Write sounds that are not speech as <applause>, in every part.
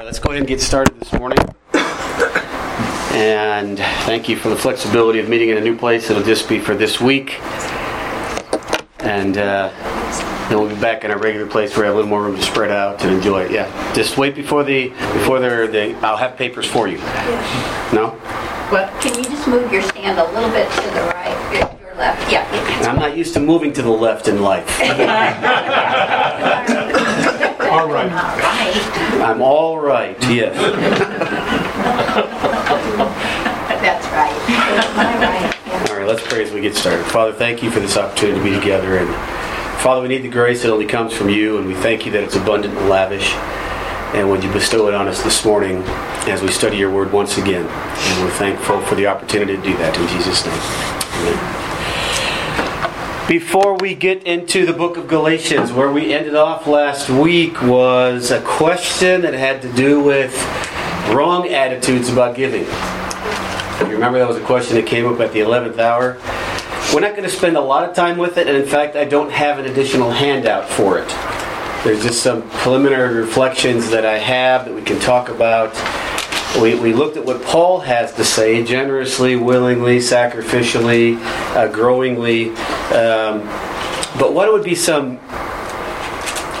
right, let's go ahead and get started this morning. And thank you for the flexibility of meeting in a new place. It'll just be for this week. And uh, then we'll be back in our regular place where we have a little more room to spread out and enjoy it. Yeah. Just wait before the before they're the I'll have papers for you. No? Well, can you just move your stand a little bit to the right, your left? Yeah. I'm not used to moving to the left in life. <laughs> All right. All right. I'm all right, yes. That's right. All right. All right, let's pray as we get started. Father, thank you for this opportunity to be together. And Father, we need the grace that only comes from you, and we thank you that it's abundant and lavish. And would you bestow it on us this morning as we study your word once again? And we're thankful for the opportunity to do that in Jesus' name. Amen. Before we get into the book of Galatians, where we ended off last week was a question that had to do with wrong attitudes about giving. You remember that was a question that came up at the 11th hour? We're not going to spend a lot of time with it, and in fact, I don't have an additional handout for it. There's just some preliminary reflections that I have that we can talk about. We, we looked at what Paul has to say generously, willingly, sacrificially, uh, growingly. Um, but what would be some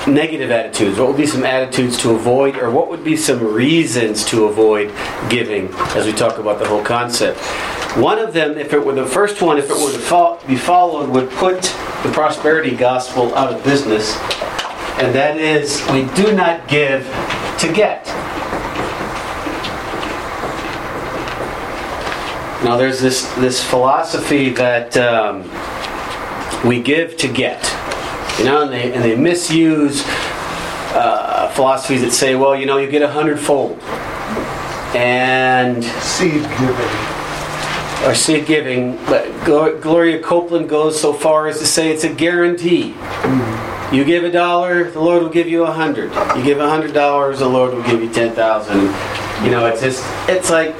negative attitudes? What would be some attitudes to avoid, or what would be some reasons to avoid giving as we talk about the whole concept? One of them, if it were the first one, if it were to be followed, would put the prosperity gospel out of business, and that is we do not give to get. Now, there's this, this philosophy that um, we give to get. You know, and they, and they misuse uh, philosophies that say, well, you know, you get a hundredfold. And Seed giving. or seed giving, but Gloria Copeland goes so far as to say it's a guarantee. You give a dollar, the Lord will give you a hundred. You give a hundred dollars, the Lord will give you ten thousand. You know, it's just, it's like,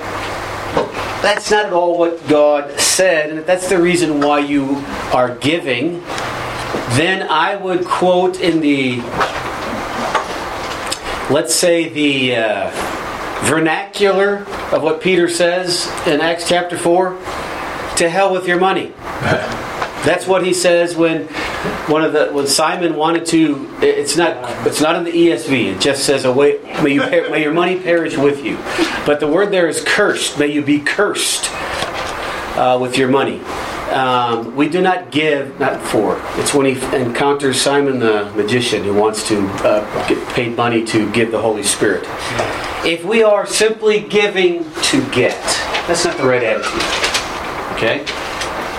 that's not at all what God said, and if that's the reason why you are giving, then I would quote in the, let's say the uh, vernacular of what Peter says in Acts chapter 4 to hell with your money. <laughs> That's what he says when one of the when Simon wanted to. It's not it's not in the ESV. It just says, "Away may you may your money perish with you." But the word there is cursed. May you be cursed uh, with your money. Um, we do not give, not for. It's when he encounters Simon the magician who wants to uh, get paid money to give the Holy Spirit. If we are simply giving to get, that's not the right attitude. Okay?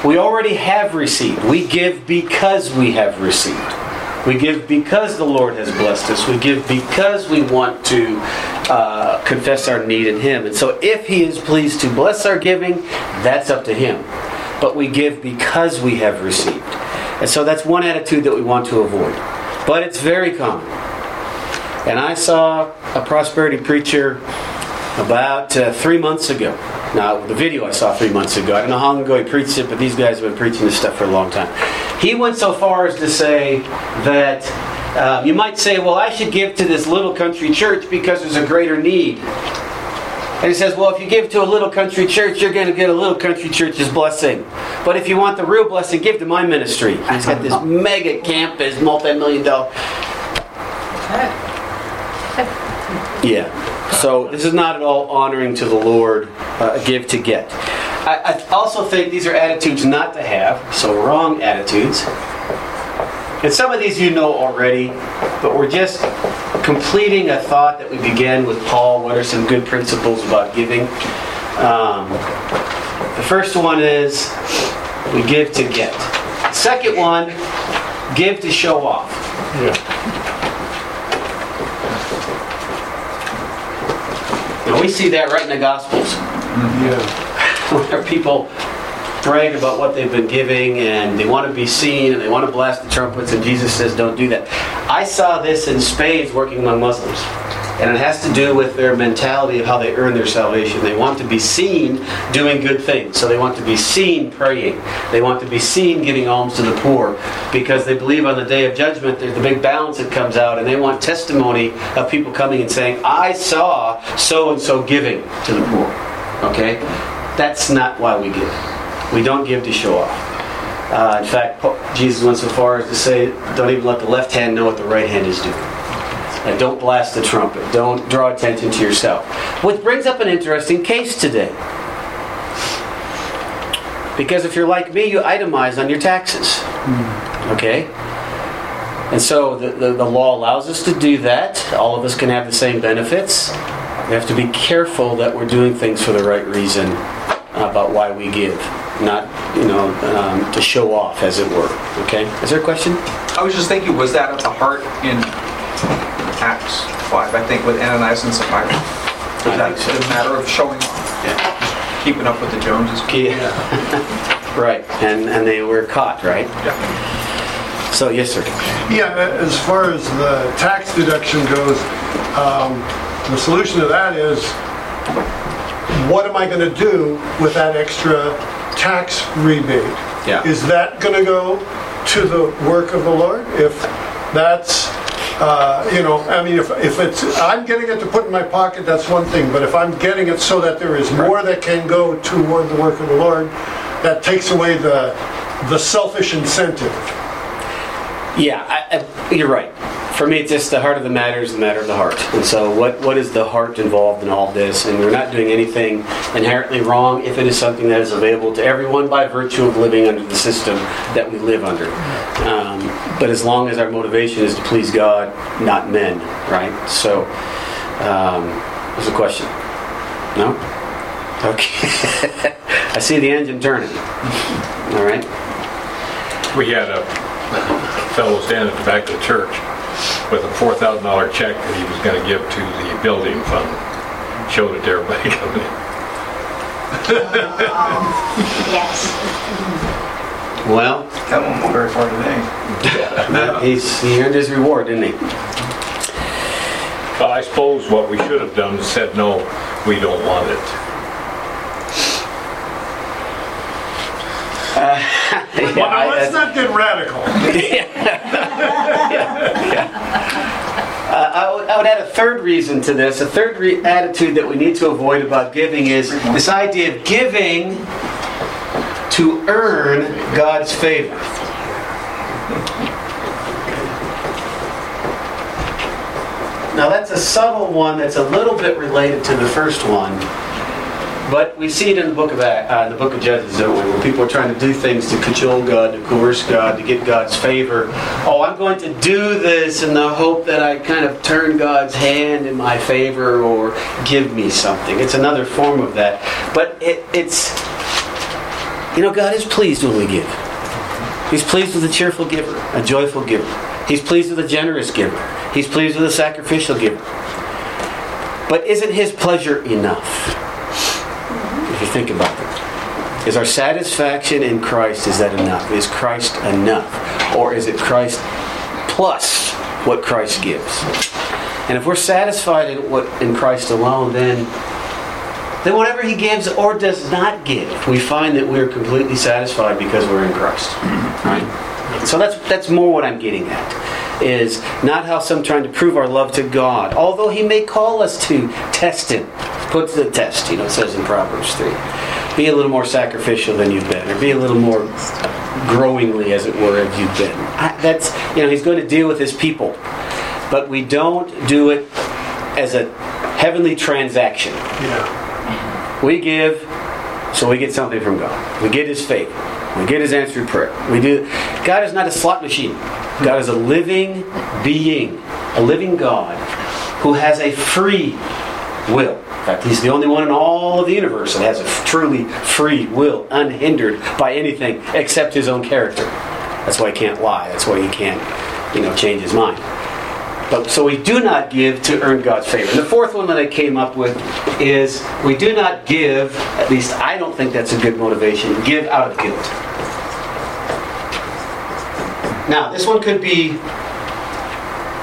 We already have received. We give because we have received. We give because the Lord has blessed us. We give because we want to uh, confess our need in Him. And so, if He is pleased to bless our giving, that's up to Him. But we give because we have received. And so, that's one attitude that we want to avoid. But it's very common. And I saw a prosperity preacher about uh, three months ago. Now, the video I saw three months ago, I don't know how long ago he preached it, but these guys have been preaching this stuff for a long time. He went so far as to say that uh, you might say, well, I should give to this little country church because there's a greater need. And he says, well, if you give to a little country church, you're going to get a little country church's blessing. But if you want the real blessing, give to my ministry. He's got this <laughs> mega campus, multi million dollar. Yeah. So this is not at all honoring to the Lord, uh, give to get. I, I also think these are attitudes not to have, so wrong attitudes. And some of these you know already, but we're just completing a thought that we began with Paul. What are some good principles about giving? Um, the first one is we give to get. Second one, give to show off. Yeah. And we see that right in the Gospels. Yeah. <laughs> where people brag about what they've been giving and they want to be seen and they want to blast the trumpets and Jesus says don't do that. I saw this in spades working among Muslims. And it has to do with their mentality of how they earn their salvation. They want to be seen doing good things. So they want to be seen praying. They want to be seen giving alms to the poor because they believe on the day of judgment there's the big balance that comes out and they want testimony of people coming and saying, I saw so and so giving to the poor. Okay? That's not why we give. We don't give to show off. Uh, in fact, Jesus went so far as to say, don't even let the left hand know what the right hand is doing. And don't blast the trumpet. Don't draw attention to yourself. Which brings up an interesting case today. Because if you're like me, you itemize on your taxes. Okay? And so the, the, the, law allows us to do that. All of us can have the same benefits. We have to be careful that we're doing things for the right reason about why we give not you know um, to show off, as it were. Okay, is there a question? I was just thinking, was that at the heart in Acts five? I think with Ananias and Sapphira, was that so. a matter of showing off, yeah. keeping up with the Joneses? Yeah. <laughs> right, and and they were caught, right? Yeah. So yes, sir. Yeah, as far as the tax deduction goes, um, the solution to that is what am I going to do with that extra tax rebate. Yeah. Is that going to go to the work of the Lord? If that's, uh, you know, I mean, if, if it's, I'm getting it to put in my pocket, that's one thing. But if I'm getting it so that there is more that can go toward the work of the Lord, that takes away the, the selfish incentive. Yeah, I, I, you're right for me, it's just the heart of the matter is the matter of the heart. And so, what, what is the heart involved in all this? And we're not doing anything inherently wrong if it is something that is available to everyone by virtue of living under the system that we live under. Um, but as long as our motivation is to please God, not men, right? So, um, there's a question. No? Okay. <laughs> I see the engine turning. All right. We had a fellow standing at the back of the church with a $4,000 check that he was going to give to the building fund. Showed it to everybody coming <laughs> um, in. Yes. Well, That won't go very far today. <laughs> he's, he earned his reward, didn't he? But I suppose what we should have done is said, no, we don't want it. Well, now, let's not get radical. <laughs> Uh, I, would, I would add a third reason to this. A third re- attitude that we need to avoid about giving is this idea of giving to earn God's favor. Now, that's a subtle one that's a little bit related to the first one. But we see it in the book of uh, the book of Judges? Where people are trying to do things to cajole God, to coerce God, to get God's favor. Oh, I'm going to do this in the hope that I kind of turn God's hand in my favor or give me something. It's another form of that. But it, it's, you know, God is pleased when we give. He's pleased with a cheerful giver, a joyful giver. He's pleased with a generous giver. He's pleased with a sacrificial giver. But isn't His pleasure enough? You think about it. Is our satisfaction in Christ, is that enough? Is Christ enough? Or is it Christ plus what Christ gives? And if we're satisfied in what in Christ alone, then then whatever he gives or does not give, we find that we're completely satisfied because we're in Christ. Mm-hmm. Right? So that's that's more what I'm getting at. Is not how some trying to prove our love to God, although he may call us to test him put to the test, you know, it says in Proverbs 3. Be a little more sacrificial than you've been, or be a little more growingly, as it were, as you've been. I, that's, you know, he's going to deal with his people. But we don't do it as a heavenly transaction. Yeah. We give, so we get something from God. We get his favor. We get his answered prayer. We do. God is not a slot machine. God is a living being, a living God who has a free will. In fact, he's the only one in all of the universe that has a truly free will, unhindered by anything except his own character. That's why he can't lie. That's why he can't, you know, change his mind. But so we do not give to earn God's favor. And the fourth one that I came up with is we do not give, at least I don't think that's a good motivation, give out of guilt. Now, this one could be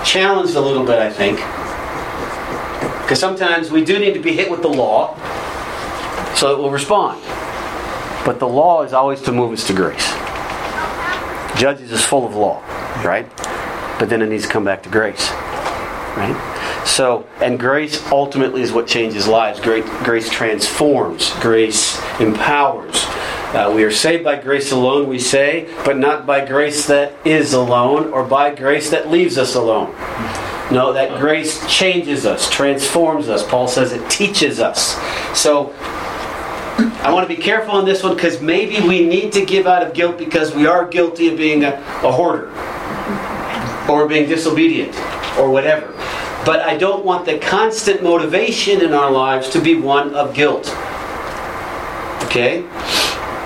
challenged a little bit, I think. Because sometimes we do need to be hit with the law so that we'll respond. But the law is always to move us to grace. Judges is full of law, right? But then it needs to come back to grace, right? So, and grace ultimately is what changes lives. Great, grace transforms, grace empowers. Uh, we are saved by grace alone, we say, but not by grace that is alone or by grace that leaves us alone. No, that grace changes us, transforms us. Paul says it teaches us. So I want to be careful on this one because maybe we need to give out of guilt because we are guilty of being a, a hoarder or being disobedient or whatever. But I don't want the constant motivation in our lives to be one of guilt. Okay?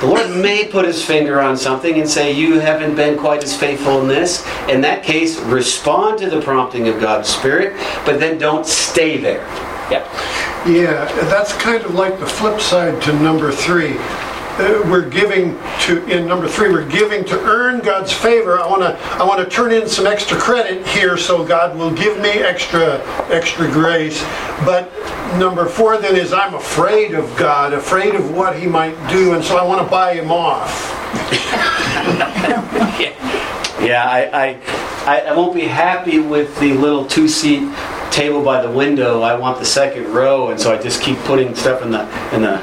The Lord may put his finger on something and say, You haven't been quite as faithful in this. In that case, respond to the prompting of God's Spirit, but then don't stay there. Yeah. Yeah, that's kind of like the flip side to number three. Uh, we're giving to in number three. We're giving to earn God's favor. I want to I want to turn in some extra credit here, so God will give me extra extra grace. But number four then is I'm afraid of God, afraid of what He might do, and so I want to buy Him off. <laughs> Yeah, I, I, I won't be happy with the little two seat table by the window. I want the second row, and so I just keep putting stuff in the in the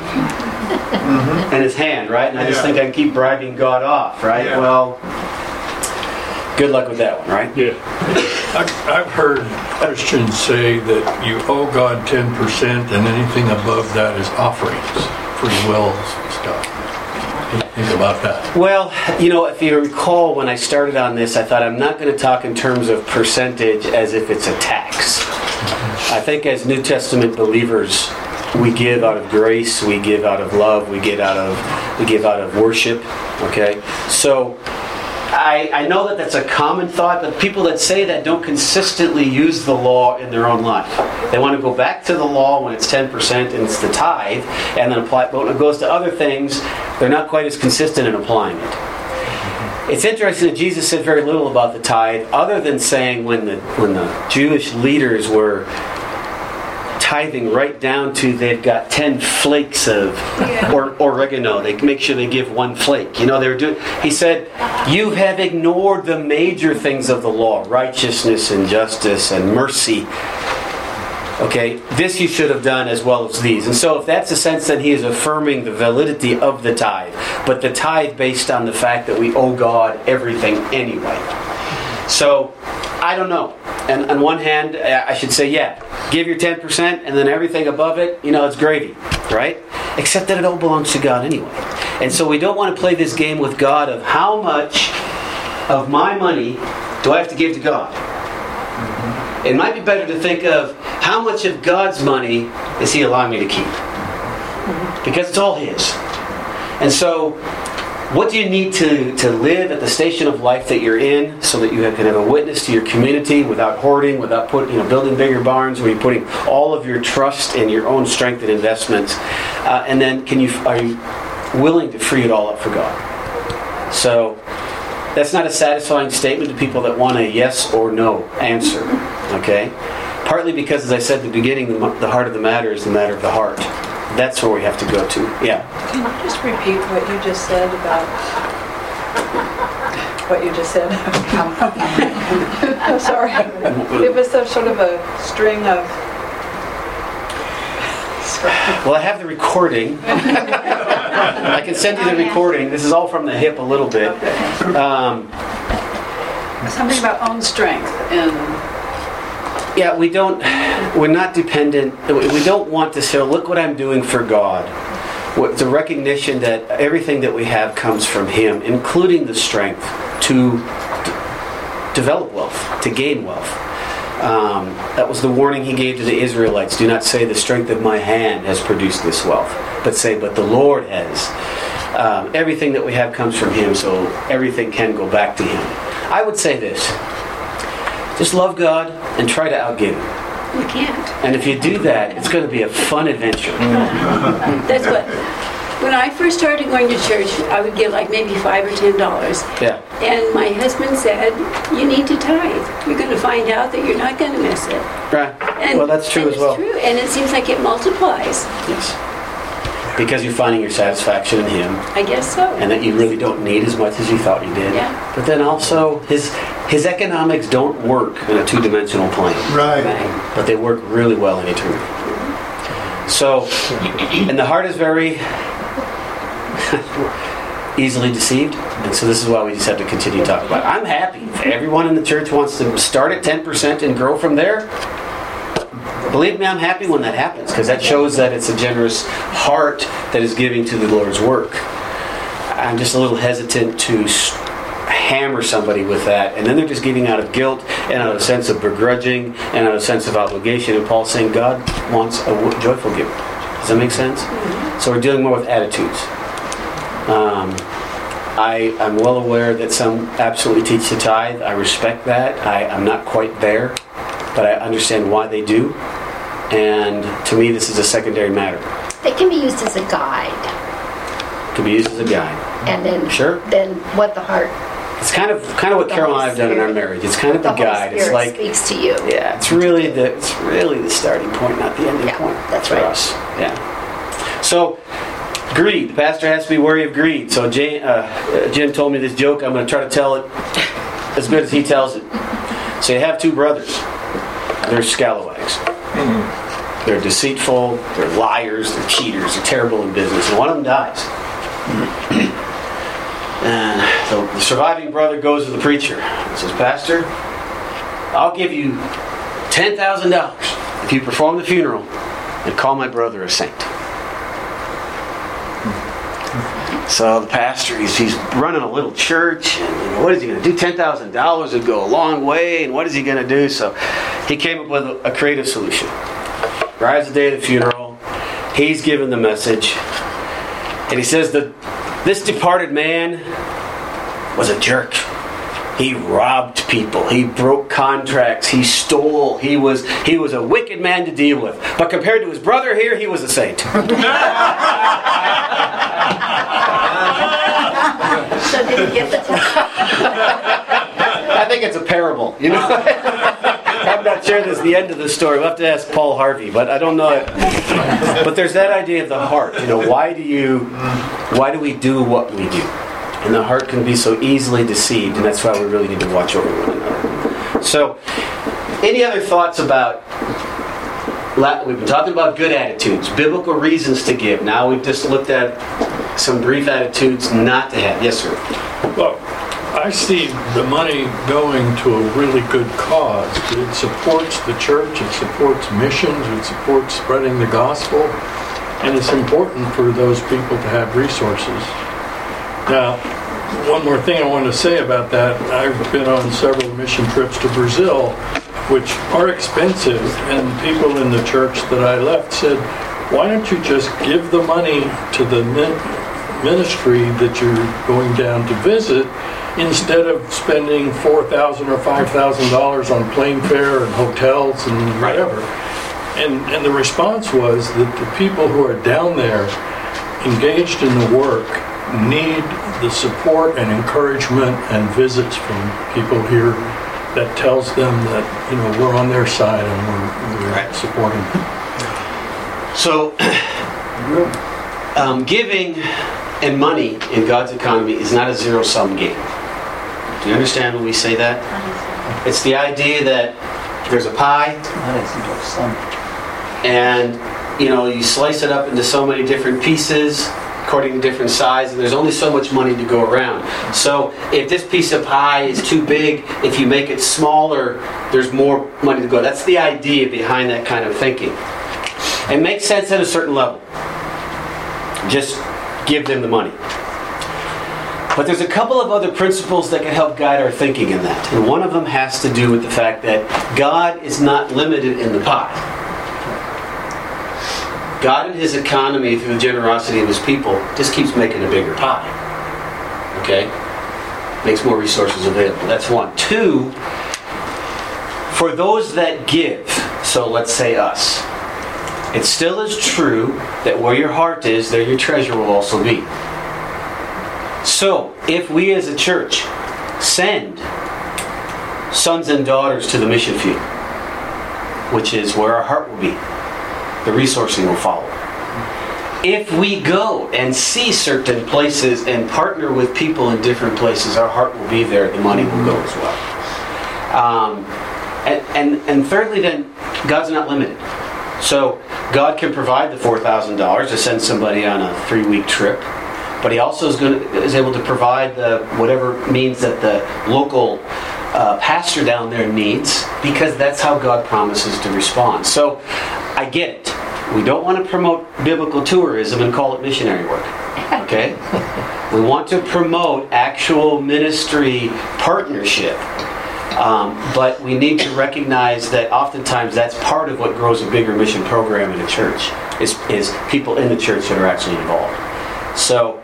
Mm-hmm. in his hand, right? And I just Yeah. think I can keep bribing God off, right? Yeah. Well, good luck with that one, right? Yeah. I've, I've heard Christians say that you owe God 10% and anything above that is offerings, free wills and stuff. What do you think about that? Well, you know, if you recall when I started on this, I thought I'm not going to talk in terms of percentage as if it's a tax. Mm-hmm. I think as New Testament believers, we give out of grace, we give out of love, we get out of we give out of worship. Okay, so I, I know that that's a common thought, but people that say that don't consistently use the law in their own life. They want to go back to the law when it's 10% and it's the tithe, and then apply it. But when it goes to other things, they're not quite as consistent in applying it. It's interesting that Jesus said very little about the tithe, other than saying when the when the Jewish leaders were tithing right down to they've got 10 flakes of or, oregano. They make sure they give one flake. You know they're doing he said you have ignored the major things of the law righteousness and justice and mercy. Okay this you should have done as well as these. And so if that's the sense then he is affirming the validity of the tithe. But the tithe based on the fact that we owe god everything anyway. So I don't know. And on one hand, I should say, yeah, give your 10%, and then everything above it, you know, it's gravy, right? Except that it all belongs to God anyway. And so we don't want to play this game with God of how much of my money do I have to give to God? It might be better to think of how much of God's money is He allowing me to keep? Because it's all His. And so what do you need to, to live at the station of life that you're in so that you can have a witness to your community without hoarding, without putting, you know, building bigger barns where you're putting all of your trust in your own strength and investments? Uh, and then can you, are you willing to free it all up for God? So that's not a satisfying statement to people that want a yes or no answer, okay? Partly because, as I said at the beginning, the heart of the matter is the matter of the heart. That's where we have to go to. Yeah. Can you just repeat what you just said about, what you just said? I'm sorry. It was some sort of a string of, Well, I have the recording. I can send you the recording. This is all from the hip a little bit. Um, something about own strength and, yeah, we don't. We're not dependent. We don't want to say, "Look what I'm doing for God." The recognition that everything that we have comes from Him, including the strength to develop wealth, to gain wealth. Um, that was the warning He gave to the Israelites: "Do not say the strength of my hand has produced this wealth, but say, but the Lord has." Um, everything that we have comes from Him, so everything can go back to Him. I would say this: just love God and try to outgive Him. You can't. And if you do that, it's going to be a fun adventure. Mm. that's what, When I first started going to church, I would give like maybe five or ten dollars. Yeah. And my husband said, you need to tithe. You're going to find out that you're not going to miss it. Right. And, well, that's true and as well. True, and it seems like it multiplies. Yes. Because you're finding your satisfaction in Him, I guess so. and that you really don't need as much as you thought you did. Yeah. But then also, His His economics don't work in a two-dimensional plane, Right. Right. but they work really well in eternity. So, and the heart is very <laughs> easily deceived, and so this is why we just have to continue to talk about. It. I'm happy if everyone in the church wants to start at 10% and grow from there. Believe me, I'm happy when that happens because that shows that it's a generous heart that is giving to the Lord's work. I'm just a little hesitant to hammer somebody with that, and then they're just giving out of guilt and out of a sense of begrudging and out of a sense of obligation. And Paul's saying God wants a joyful giver. Does that make sense? So we're dealing more with attitudes. Um, I, I'm well aware that some absolutely teach the tithe. I respect that. I, I'm not quite there, but I understand why they do. And to me, this is a secondary matter. They can be used as a guide, It could be used as a guide. and then Sure. then what the heart, It's kind of kind of what Carol and I have done in our marriage. It's kind of the the guide. It's like speaks to you. yeah, it's really the it's really the starting point, not the ending Yeah, point. that's for right. us. Yeah. So greed. The pastor has to be wary of greed. So Jane, uh, uh, Jim told me this joke. I'm going to try to tell it as good as he tells it. So you have two brothers. They're scalawags. Mm-hmm. They're deceitful. They're liars. They're cheaters. They're terrible in business. And one of them dies. <clears throat> And the, the surviving brother goes to the preacher and says, Pastor, I'll give you $10,000 if you perform the funeral and call my brother a saint. So the pastor, he's, he's running a little church, and what is he going to do? $10,000 would go a long way, and what is he going to do? So he came up with a, a creative solution. Arrives the day of the funeral, he's given the message, and he says that this departed man was a jerk. He robbed people. He broke contracts. He stole. He was he was a wicked man to deal with. But compared to his brother here, he was a saint. <laughs> So did you get the <laughs> time? I think it's a parable. You know, <laughs> I'm not sure this is the end of the story. We'll have to ask Paul Harvey, but I don't know it. But there's that idea of the heart. You know, why do you, why do we do what we do? And the heart can be so easily deceived, and that's why we really need to watch over one another. So, any other thoughts about? We've been talking about good attitudes, biblical reasons to give. Now we've just looked at some brief attitudes not to have. Yes, sir. Well, I see the money going to a really good cause. It supports the church, it supports missions, it supports spreading the gospel, and it's important for those people to have resources. Now, one more thing I want to say about that, I've been on several mission trips to Brazil, which are expensive, and people in the church that I left said, why don't you just give the money to the ministry that you're going down to visit instead of spending four thousand or five thousand dollars on plane fare and hotels and whatever. And and the response was that the people who are down there engaged in the work need the support and encouragement and visits from people here that tells them that you know we're on their side and we're, we're Right. supporting them. So, um, giving and money in God's economy is not a zero sum game. Do you understand when we say that? It's the idea that there's a pie, and you know you slice it up into so many different pieces according to different size, and there's only so much money to go around. So if this piece of pie is too big, if you make it smaller, there's more money to go. That's the idea behind that kind of thinking. It makes sense at a certain level. Just give them the money. But there's a couple of other principles that can help guide our thinking in that. And one of them has to do with the fact that God is not limited in the pie. God in his economy through the generosity of his people just keeps making a bigger pie. Okay? Makes more resources available. That's one. Two, for those that give, so let's say us, it still is true that where your heart is, there your treasure will also be. So, if we as a church send sons and daughters to the mission field, which is where our heart will be, the resourcing will follow. If we go and see certain places and partner with people in different places, our heart will be there, the money will go as well. Um, and, and, and thirdly, then, God's not limited. So, God can provide the $4,000 to send somebody on a three week trip but he also is going to, is able to provide the whatever means that the local uh, pastor down there needs because that's how God promises to respond. So I get it. We don't want to promote biblical tourism and call it missionary work. Okay? <laughs> we want to promote actual ministry partnership. Um, but we need to recognize that oftentimes that's part of what grows a bigger mission program in a church is, is people in the church that are actually involved. So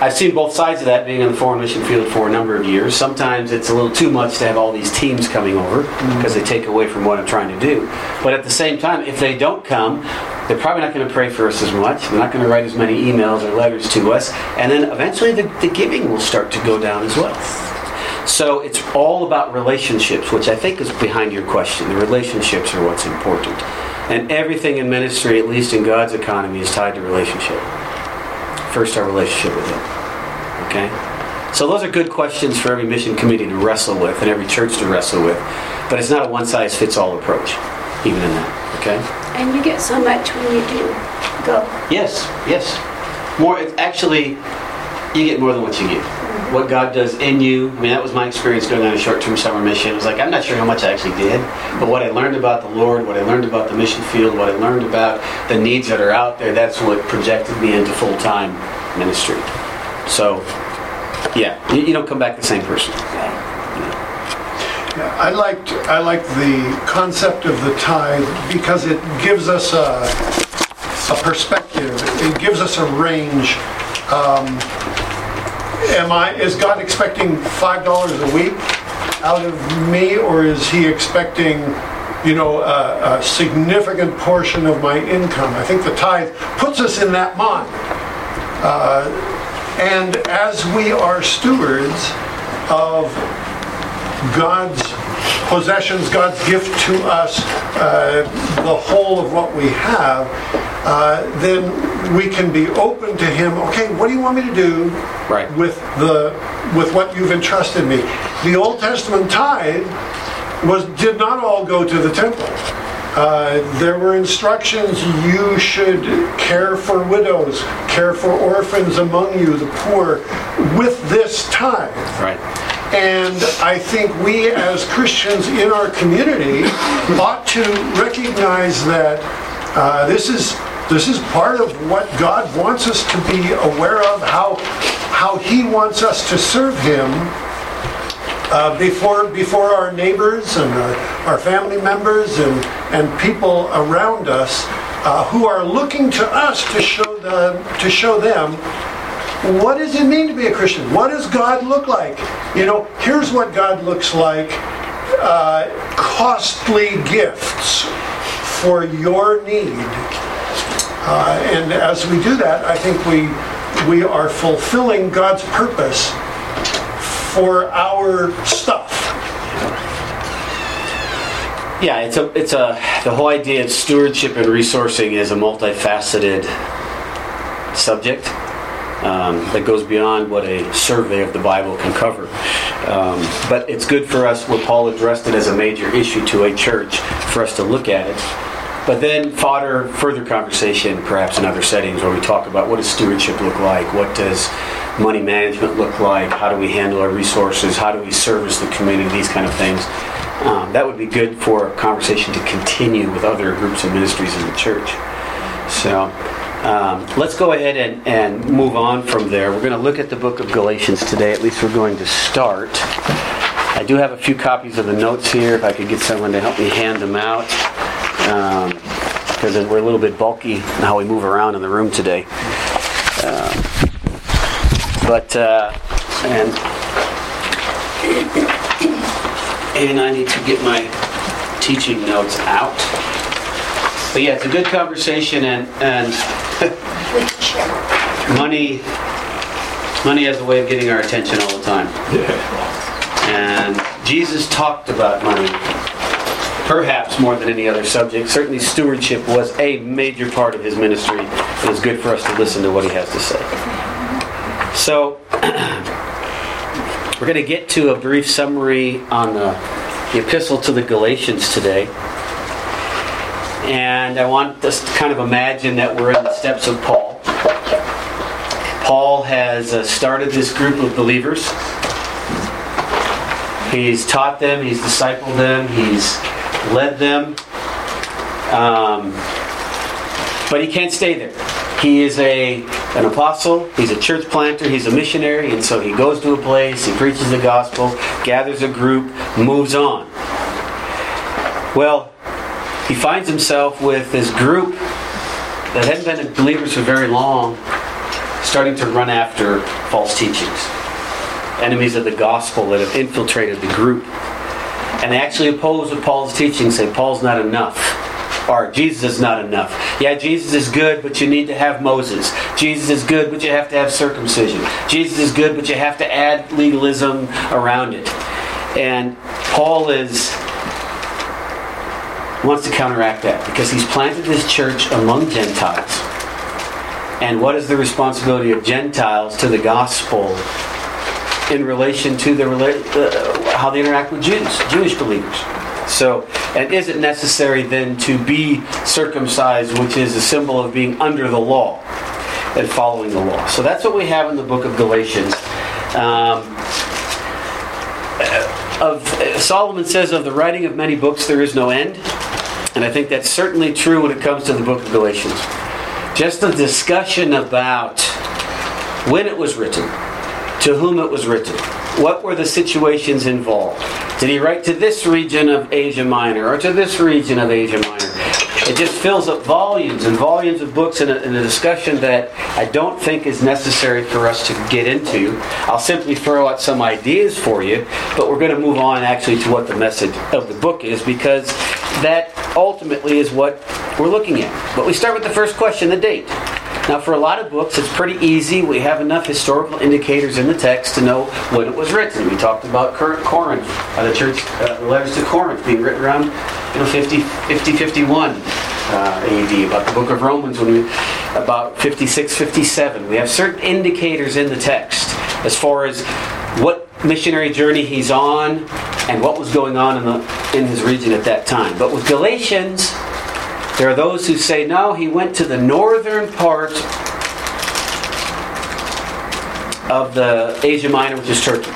I've seen both sides of that being in the foreign mission field for a number of years. Sometimes it's a little too much to have all these teams coming over mm-hmm. because they take away from what I'm trying to do. But at the same time, if they don't come, they're probably not going to pray for us as much. They're not going to write as many emails or letters to us. And then eventually the, the giving will start to go down as well. So it's all about relationships, which I think is behind your question. The relationships are what's important. And everything in ministry, at least in God's economy, is tied to relationship first our relationship with Him. Okay? So those are good questions for every mission committee to wrestle with and every church to wrestle with. But it's not a one size fits all approach, even in that. Okay? And you get so much when you do go. Yes, yes. More, it's actually, you get more than what you give. What God does in you. I mean, that was my experience going on a short term summer mission. It was like, I'm not sure how much I actually did, but what I learned about the Lord, what I learned about the mission field, what I learned about the needs that are out there, that's what projected me into full time ministry. So, yeah, you, you don't come back the same person. Yeah, I liked, I like the concept of the tithe because it gives us a, a perspective. It gives us a range. Um, am I, is God expecting five dollars a week out of me, or is He expecting, you know, a, a significant portion of my income? I think the tithe puts us in that mind. Uh, and as we are stewards of God's possessions, God's gift to us, uh, the whole of what we have, uh, then we can be open to Him. Okay, what do you want me to do Right. with the with what you've entrusted me? The Old Testament tithe was did not all go to the temple. Uh, there were instructions you should care for widows, care for orphans among you, the poor, with this tithe. Right. And I think we as Christians in our community ought to recognize that uh, this is this is part of what God wants us to be aware of, how how He wants us to serve Him uh, before before our neighbors and our, our family members and and people around us uh, who are looking to us to show them to show them what does it mean to be a Christian? What does God look like? You know, here's what God looks like: uh, costly gifts for your need. Uh, and as we do that, I think we we are fulfilling God's purpose for our stuff. Yeah, it's a it's a the whole idea of stewardship and resourcing is a multifaceted subject um, that goes beyond what a survey of the Bible can cover. Um, but it's good for us where Paul addressed it as a major issue to a church for us to look at it. But then fodder further conversation, perhaps in other settings, where we talk about what does stewardship look like, what does money management look like, how do we handle our resources, how do we service the community, these kind of things. Um, that would be good for a conversation to continue with other groups and ministries in the church. So um, let's go ahead and, and move on from there. We're going to look at the book of Galatians today. At least we're going to start. I do have a few copies of the notes here. If I could get someone to help me hand them out. Because we're a little bit bulky in how we move around in the room today. Um, but, uh, and and I need to get my teaching notes out. But yeah, it's a good conversation, and and. Money money has a way of getting our attention all the time. And Jesus talked about money, perhaps more than any other subject. Certainly, stewardship was a major part of his ministry, and it's good for us to listen to what he has to say. So, <clears throat> we're going to get to a brief summary on the, the epistle to the Galatians today. And I want us to kind of imagine that we're in the steps of Paul. Paul has uh, started this group of believers. He's taught them, he's discipled them, he's led them. Um, but he can't stay there. He is a an apostle, he's a church planter, he's a missionary, and so he goes to a place, he preaches the gospel, gathers a group, moves on. Well, he finds himself with this group that hadn't been believers for very long, starting to run after false teachings. Enemies of the gospel that have infiltrated the group. And they actually oppose what Paul's teaching, say Paul's not enough. Or Jesus is not enough. Yeah, Jesus is good, but you need to have Moses. Jesus is good, but you have to have circumcision. Jesus is good, but you have to add legalism around it. And Paul is wants to counteract that because he's planted this church among Gentiles. And what is the responsibility of Gentiles to the gospel in relation to the uh, how they interact with Jews, Jewish believers? So, and is it necessary then to be circumcised, which is a symbol of being under the law and following the law? So that's what we have in the book of Galatians. Um, of Solomon says of the writing of many books there is no end. And I think that's certainly true when it comes to the book of Galatians. Just the discussion about when it was written, to whom it was written, what were the situations involved. Did he write to this region of Asia Minor or to this region of Asia Minor? It just fills up volumes and volumes of books in a, in a, discussion that I don't think is necessary for us to get into. I'll simply throw out some ideas for you, but we're going to move on actually to what the message of the book is because that ultimately is what we're looking at. But we start with the first question the date. Now, for a lot of books, it's pretty easy. We have enough historical indicators in the text to know when it was written. We talked about current Corinth, uh, the church, uh, the letters to Corinth being written around you know, 50, 50 51 uh, AD, about the book of Romans when we, about 56, 57. We have certain indicators in the text as far as what missionary journey he's on and what was going on in, the, in his region at that time. But with Galatians, there are those who say, no, he went to the northern part of the Asia Minor, which is Turkey.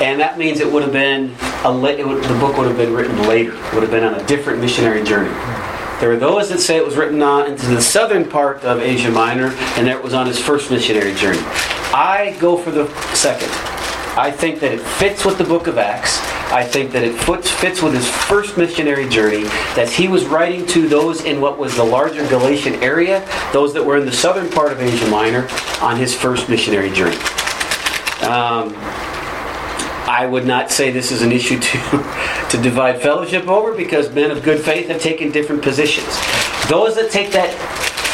And that means it would have been, a, would, the book would have been written later. Would have been on a different missionary journey. There are those that say it was written on into the southern part of Asia Minor, and that it was on his first missionary journey. I go for the second. I think that it fits with the book of Acts. I think that it fits, with his first missionary journey, that he was writing to those in what was the larger Galatian area, those that were in the southern part of Asia Minor, on his first missionary journey. Um, I would not say this is an issue to, <laughs> to divide fellowship over because men of good faith have taken different positions. Those that take that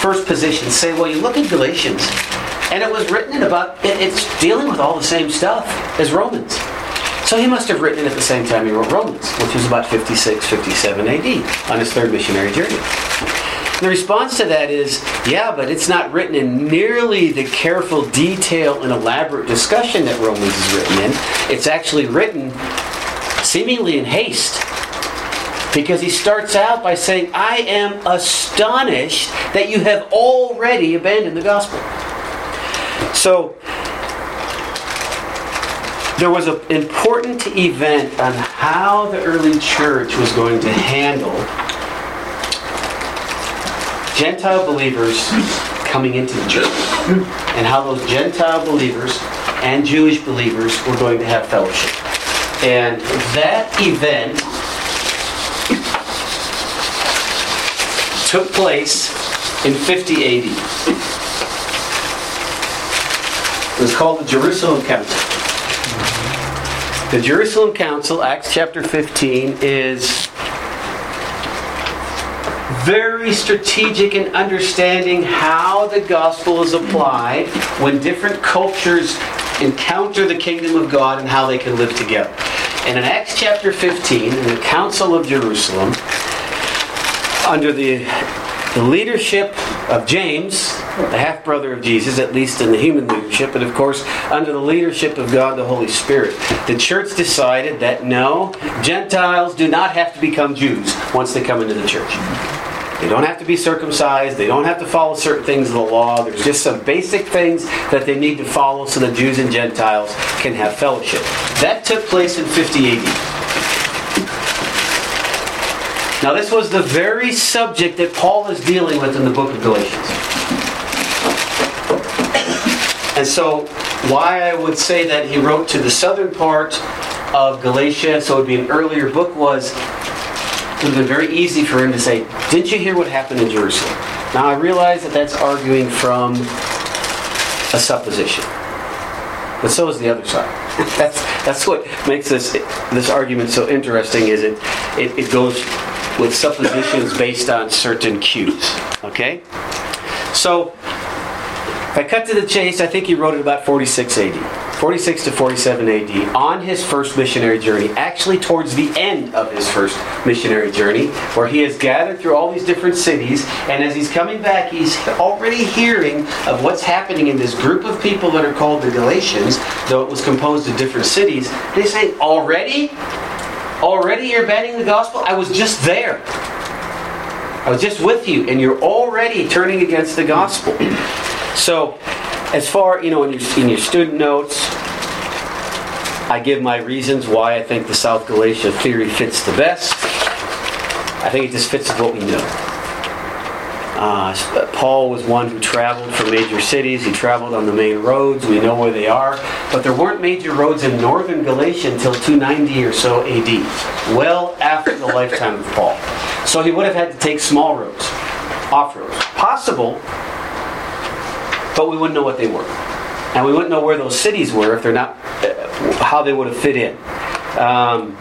first position say, well, you look at Galatians, and it was written in about, it's dealing with all the same stuff as Romans. So he must have written it at the same time he wrote Romans, which was about 56, 57 AD on his third missionary journey. The response to that is, yeah, but it's not written in nearly the careful detail and elaborate discussion that Romans is written in. It's actually written seemingly in haste. Because he starts out by saying, I am astonished that you have already abandoned the gospel. So, there was an important event on how the early church was going to handle Gentile believers coming into the church and how those Gentile believers and Jewish believers were going to have fellowship. And that event took place in 50 AD. It was called the Jerusalem Council. The Jerusalem Council, Acts chapter 15, is very strategic in understanding how the gospel is applied when different cultures encounter the kingdom of God and how they can live together. And in Acts chapter 15, in the Council of Jerusalem, under the, leadership of James, the half brother of Jesus, at least in the human leadership, and of course under the leadership of God the Holy Spirit, the church decided that no, Gentiles do not have to become Jews once they come into the church. They don't have to be circumcised. They don't have to follow certain things of the law. There's just some basic things that they need to follow so that Jews and Gentiles can have fellowship. That took place in 50 AD. Now, this was the very subject that Paul is dealing with in the book of Galatians. And so, why I would say that he wrote to the southern part of Galatia, so it would be an earlier book, was it would have been very easy for him to say, Didn't you hear what happened in Jerusalem? Now, I realize that that's arguing from a supposition. But so is the other side. <laughs> that's, that's what makes this, this argument so interesting is it, it, it goes with suppositions based on certain cues. Okay? So, if I cut to the chase, I think he wrote it about 46 AD. 46 to 47 AD, on his first missionary journey, actually towards the end of his first missionary journey, where he has gathered through all these different cities, and as he's coming back, he's already hearing of what's happening in this group of people that are called the Galatians, though it was composed of different cities. They say, Already? Already you're banning the gospel? I was just there. I was just with you, and you're already turning against the gospel. So, as far, you know, in your, in your student notes, I give my reasons why I think the South Galatia theory fits the best. I think it just fits with what we know. Uh, Paul was one who traveled from major cities. He traveled on the main roads. We know where they are. But there weren't major roads in northern Galatia until 290 or so AD, well after the lifetime of Paul. So he would have had to take small roads, off roads. Possible, but we wouldn't know what they were. And we wouldn't know where those cities were if they're not, uh, how they would have fit in. Um,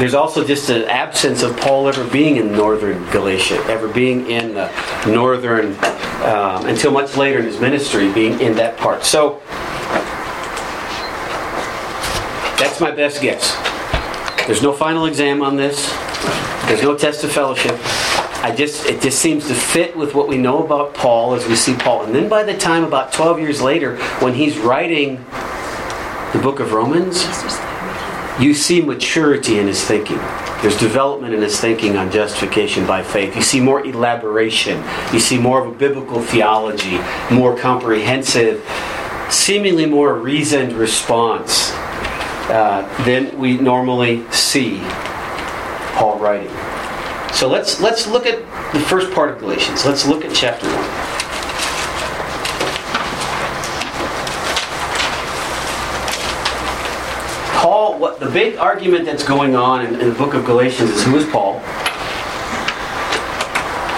there's also just an absence of Paul ever being in northern Galatia, ever being in the northern, um, until much later in his ministry, being in that part. So, that's my best guess. There's no final exam on this. There's no test of fellowship. I just it just seems to fit with what we know about Paul as we see Paul. And then by the time about 12 years later when he's writing the book of Romans, you see maturity in his thinking. There's development in his thinking on justification by faith. You see more elaboration. You see more of a biblical theology, more comprehensive, seemingly more reasoned response uh, than we normally see Paul writing. So let's let's look at the first part of Galatians. Let's look at chapter one. Paul, what the big argument that's going on in, in the book of Galatians is who is Paul?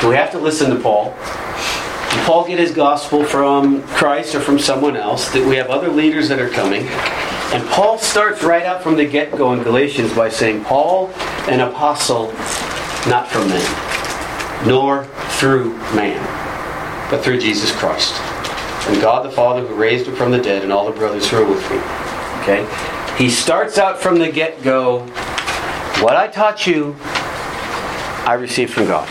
Do we have to listen to Paul? Did Paul get his gospel from Christ or from someone else? That we have other leaders that are coming. And Paul starts right out from the get go in Galatians by saying, Paul, an apostle not from man, nor through man, but through Jesus Christ. And God the Father who raised him from the dead, and all the brothers who are with me. Okay? He starts out from the get go what I taught you, I received from God.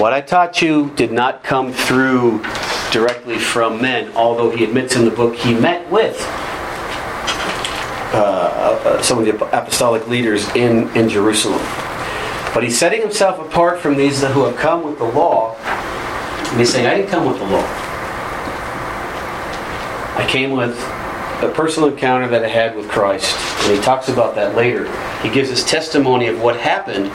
What I taught you did not come through directly from men, although he admits in the book he met with uh, uh, some of the apostolic leaders in, in Jerusalem. But he's setting himself apart from these who have come with the law. And he's saying, I didn't come with the law. I came with a personal encounter that I had with Christ. And he talks about that later. He gives his testimony of what happened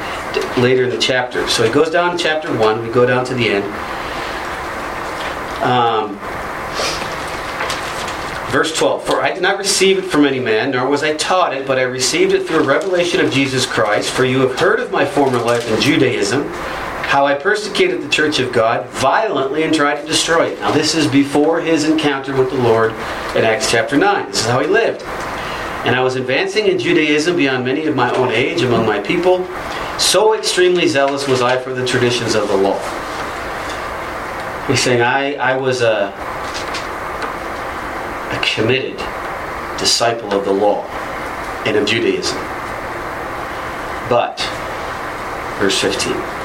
later in the chapter. So he goes down to chapter 1. We go down to the end. Um, Verse 12 For I did not receive it from any man, nor was I taught it, but I received it through a revelation of Jesus Christ. For you have heard of my former life in Judaism, how I persecuted the church of God violently and tried to destroy it. Now, this is before his encounter with the Lord in Acts chapter 9. This is how he lived. And I was advancing in Judaism beyond many of my own age among my people So extremely zealous was I for the traditions of the law. He's saying I, I was a, a committed disciple of the law and of Judaism. But, verse 15.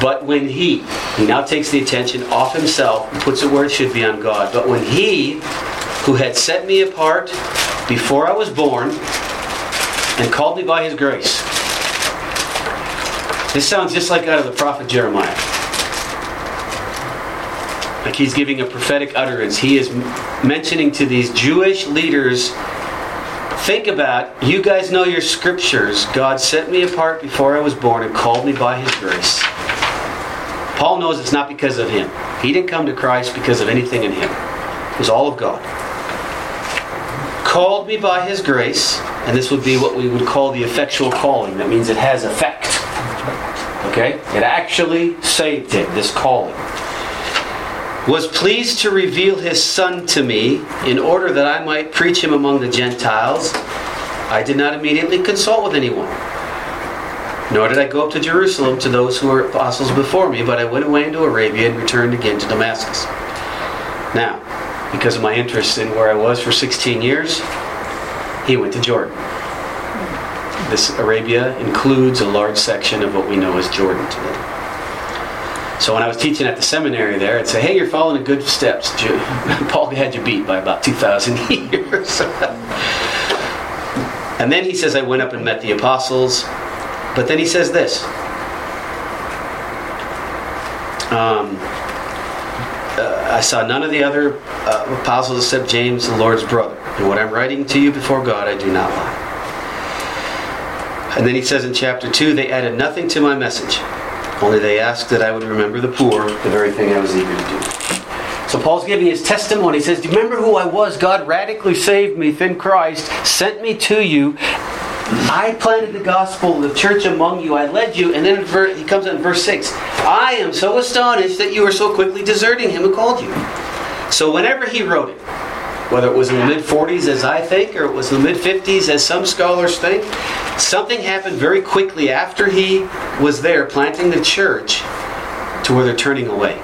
But when he, he now takes the attention off himself and puts it where it should be on God. But when he, who had set me apart before I was born and called me by his grace. This sounds just like out of the prophet Jeremiah. Like he's giving a prophetic utterance. He is mentioning to these Jewish leaders think about you guys know your scriptures. God set me apart before I was born and called me by his grace. Paul knows it's not because of him. He didn't come to Christ because of anything in him. It was all of God. Called me by his grace, and this would be what we would call the effectual calling. That means it has effect. Okay? It actually saved him, this calling was pleased to reveal his Son to me in order that I might preach him among the Gentiles. I did not immediately consult with anyone, nor did I go up to Jerusalem to those who were apostles before me, but I went away into Arabia and returned again to Damascus. Now, because of my interest in where I was for 16 years, he went to Jordan. This Arabia includes a large section of what we know as Jordan today. So when I was teaching at the seminary there, I'd say, hey, you're following the good steps. <laughs> Paul had you beat by about 2,000 <laughs> years. and then he says, I went up and met the apostles. But then he says this. Um, uh, I saw none of the other uh, apostles except James, the Lord's brother. And what I'm writing to you before God, I do not lie. And then he says in chapter 2, they added nothing to my message. Only they asked that I would remember the poor, the very thing I was eager to do. So Paul's giving his testimony. He says, Do you remember who I was? God radically saved me in Christ, sent me to you. I planted the gospel, the church among you. I led you. And then he comes in verse 6. I am so astonished that you are so quickly deserting him who called you. So whenever he wrote it, whether it was in the mid 40s as I think, or it was in the mid 50s as some scholars think, something happened very quickly after he was there planting the church to where they're turning away.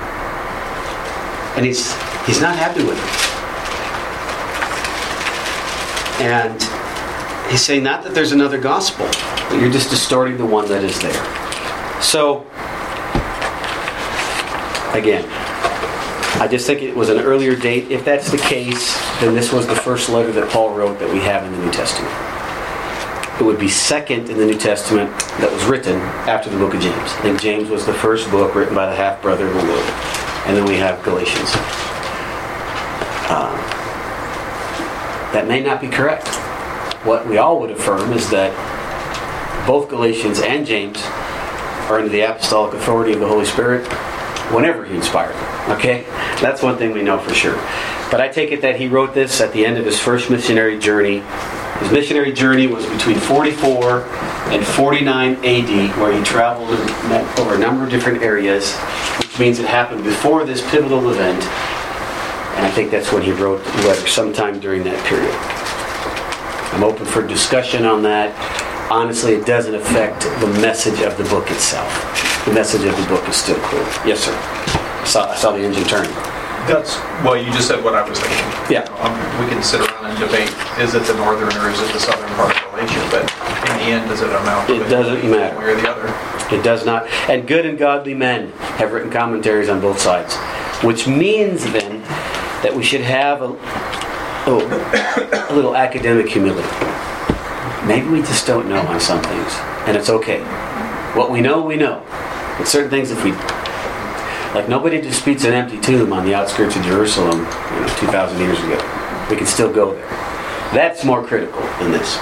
And he's he's not happy with it. And he's saying not that there's another gospel, but you're just distorting the one that is there. So again, I just think it was an earlier date. If that's the case, then this was the first letter that Paul wrote that we have in the New Testament. It would be second in the New Testament that was written after the book of James. I think James was the first book written by the half brother of the Lord. And then we have Galatians. Uh, that may not be correct. What we all would affirm is that both Galatians and James are under the apostolic authority of the Holy Spirit whenever he inspired. Okay? That's one thing we know for sure. But I take it that he wrote this at the end of his first missionary journey. His missionary journey was between 44 and 49 AD, where he traveled and met over a number of different areas, which means it happened before this pivotal event. And I think that's when he wrote the letter, sometime during that period. I'm open for discussion on that. Honestly, it doesn't affect the message of the book itself. The message of the book is still clear. Yes, sir. I saw, I saw the engine turn. That's, well, you just said what I was thinking. Yeah. Um, We can sit around and debate, is it the northern or is it the southern part of Galatia? But in the end, does it amount to It doesn't matter. One way or the other? It does not. And good and godly men have written commentaries on both sides, which means then that we should have a, oh, a little academic humility. Maybe we just don't know on some things, and it's okay. What we know, we know. But certain things, if we like nobody disputes an empty tomb on the outskirts of Jerusalem, you know, 2,000 years ago. We can still go there. That's more critical than this.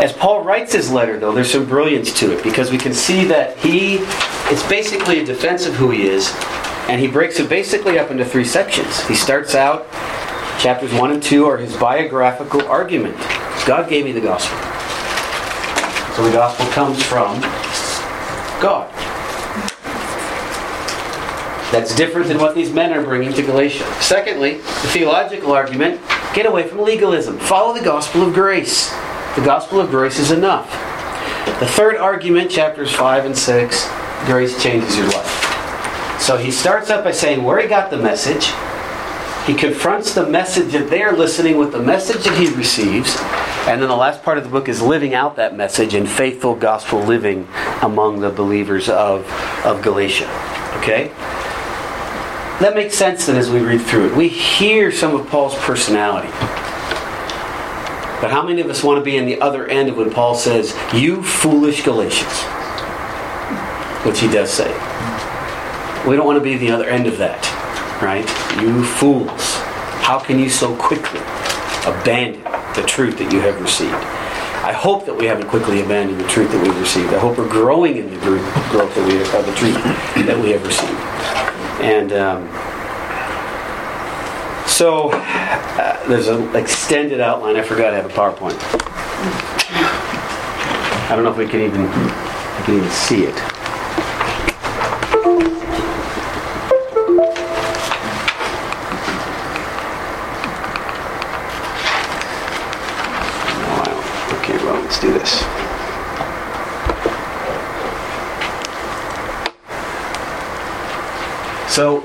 As Paul writes his letter, though, there's some brilliance to it because we can see that he, it's basically a defense of who he is, and he breaks it basically up into three sections. He starts out, chapters 1 and 2 are his biographical argument. God gave me the gospel. So the gospel comes from God. That's different than what these men are bringing to Galatia. Secondly, the theological argument get away from legalism. Follow the gospel of grace. The gospel of grace is enough. The third argument, chapters 5 and 6, grace changes your life. So he starts up by saying where he got the message. He confronts the message that they are listening with the message that he receives. And then the last part of the book is living out that message in faithful gospel living among the believers of, of Galatia. Okay? That makes sense then as we read through it. We hear some of Paul's personality. But how many of us want to be in the other end of when Paul says, You foolish Galatians? Which he does say. We don't want to be the other end of that, right? You fools. How can you so quickly abandon the truth that you have received? I hope that we haven't quickly abandoned the truth that we've received. I hope we're growing in the growth that we of the truth that we have received. And um, so uh, there's an extended outline. I forgot I have a PowerPoint. I don't know if we can even I can even see it. Let's do this. So,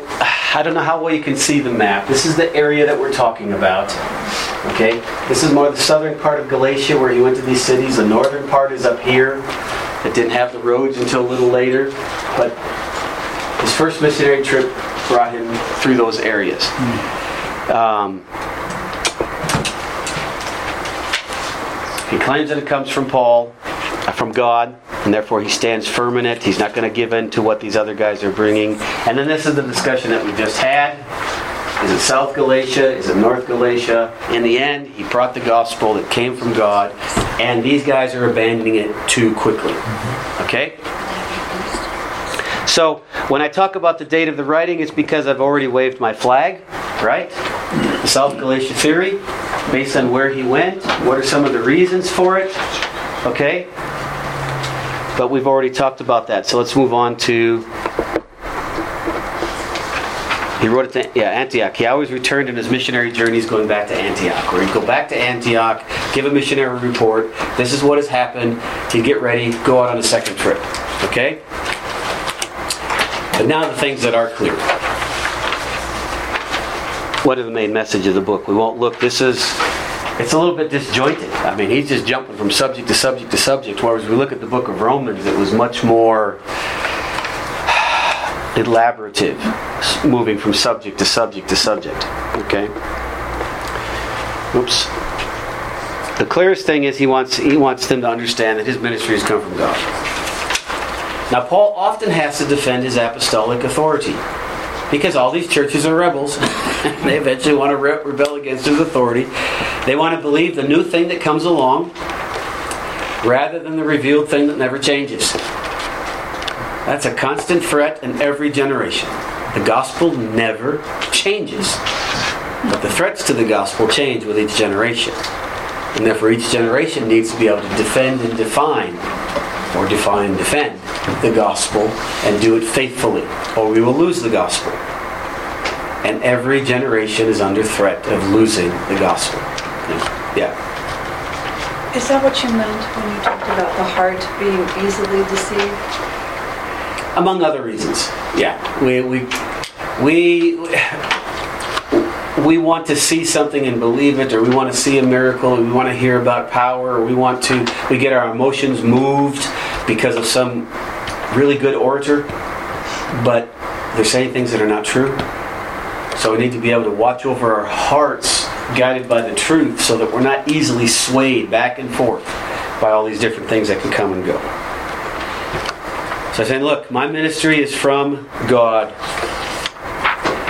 I don't know how well you can see the map. This is the area that we're talking about. Okay? This is more the southern part of Galatia where he went to these cities. The northern part is up here. It didn't have the roads until a little later. But his first missionary trip brought him through those areas. Um, he claims that it comes from Paul, from God, and therefore he stands firm in it. He's not going to give in to what these other guys are bringing. And then this is the discussion that we just had. Is it South Galatia? Is it North Galatia? In the end, he brought the gospel that came from God, and these guys are abandoning it too quickly. Mm-hmm. Okay? So, when I talk about the date of the writing, it's because I've already waved my flag, right? South Galatia theory, based on where he went, what are some of the reasons for it, okay? But we've already talked about that, so let's move on to. He wrote it to yeah, Antioch. He always returned in his missionary journeys going back to Antioch, where he'd go back to Antioch, give a missionary report. This is what has happened. To get ready, go out on a second trip. Okay? But now the things that are clear. What are the main message of the book? We won't look. This is it's a little bit disjointed. I mean, he's just jumping from subject to subject to subject. Whereas we look at the book of Romans, it was much more elaborative, moving from subject to subject to subject. Okay. Oops. The clearest thing is he wants he wants them to understand that his ministry has come from God. Now, Paul often has to defend his apostolic authority because all these churches are rebels. <laughs> they eventually want to re- rebel against his authority. They want to believe the new thing that comes along rather than the revealed thing that never changes. That's a constant threat in every generation. The gospel never changes. But the threats to the gospel change with each generation. And therefore, each generation needs to be able to defend and define, or define and defend, the gospel and do it faithfully, or we will lose the gospel. And every generation is under threat of losing the gospel. Yeah. Is that what you meant when you talked about the heart being easily deceived? among other reasons. Yeah, we we we we want to see something and believe it, or we want to see a miracle, and we want to hear about power, or we want to we get our emotions moved because of some really good orator, but they're saying things that are not true. So we need to be able to watch over our hearts, guided by the truth, so that we're not easily swayed back and forth by all these different things that can come and go. So I said, look, my ministry is from God.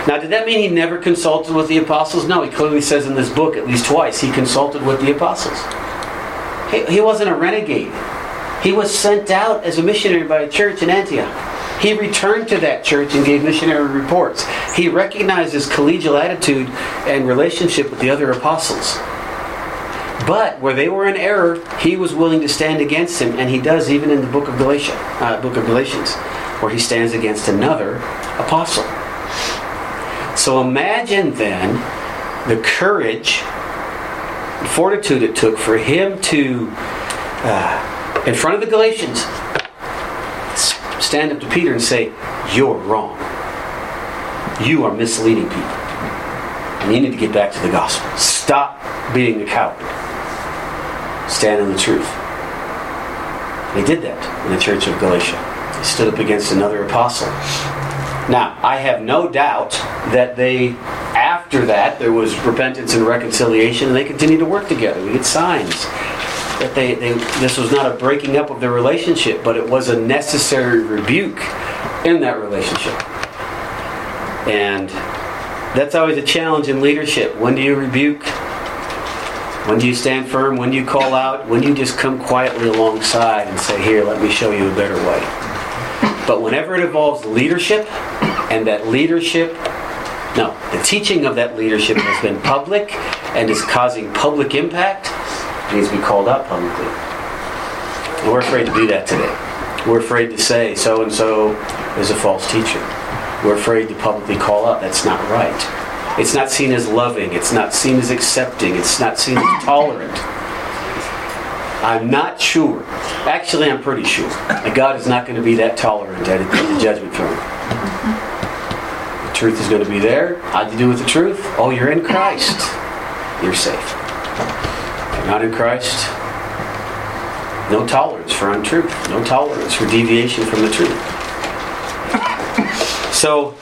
Now, did that mean he never consulted with the apostles? No, he clearly says in this book at least twice he consulted with the apostles. He, he wasn't a renegade. He was sent out as a missionary by a church in Antioch. He returned to that church and gave missionary reports. He recognized his collegial attitude and relationship with the other apostles. But where they were in error, he was willing to stand against him, and he does even in the book of Galatia, uh, book of Galatians, where he stands against another apostle. So imagine then the courage, fortitude it took for him to uh, in front of the Galatians, stand up to Peter and say, You're wrong. You are misleading people. And you need to get back to the gospel. Stop being a coward. Stand in the truth. They did that in the church of Galatia. They stood up against another apostle. Now, I have no doubt that they, after that, there was repentance and reconciliation, and they continued to work together. We get signs that they, they this was not a breaking up of their relationship, but it was a necessary rebuke in that relationship. And that's always a challenge in leadership. When do you rebuke? When do you stand firm? When do you call out? When do you just come quietly alongside and say, Here, let me show you a better way? But whenever it involves leadership, and that leadership, no, the teaching of that leadership has been public and is causing public impact, needs to be called out publicly. And we're afraid to do that today. We're afraid to say so and so is a false teacher. We're afraid to publicly call out that's not right. It's not seen as loving, it's not seen as accepting, it's not seen as tolerant. I'm not sure. Actually, I'm pretty sure that God is not going to be that tolerant at the judgment throne. The truth is going to be there. How'd you do with the truth? Oh, you're in Christ. You're safe. Not in Christ. No tolerance for untruth. No tolerance for deviation from the truth. <laughs> So,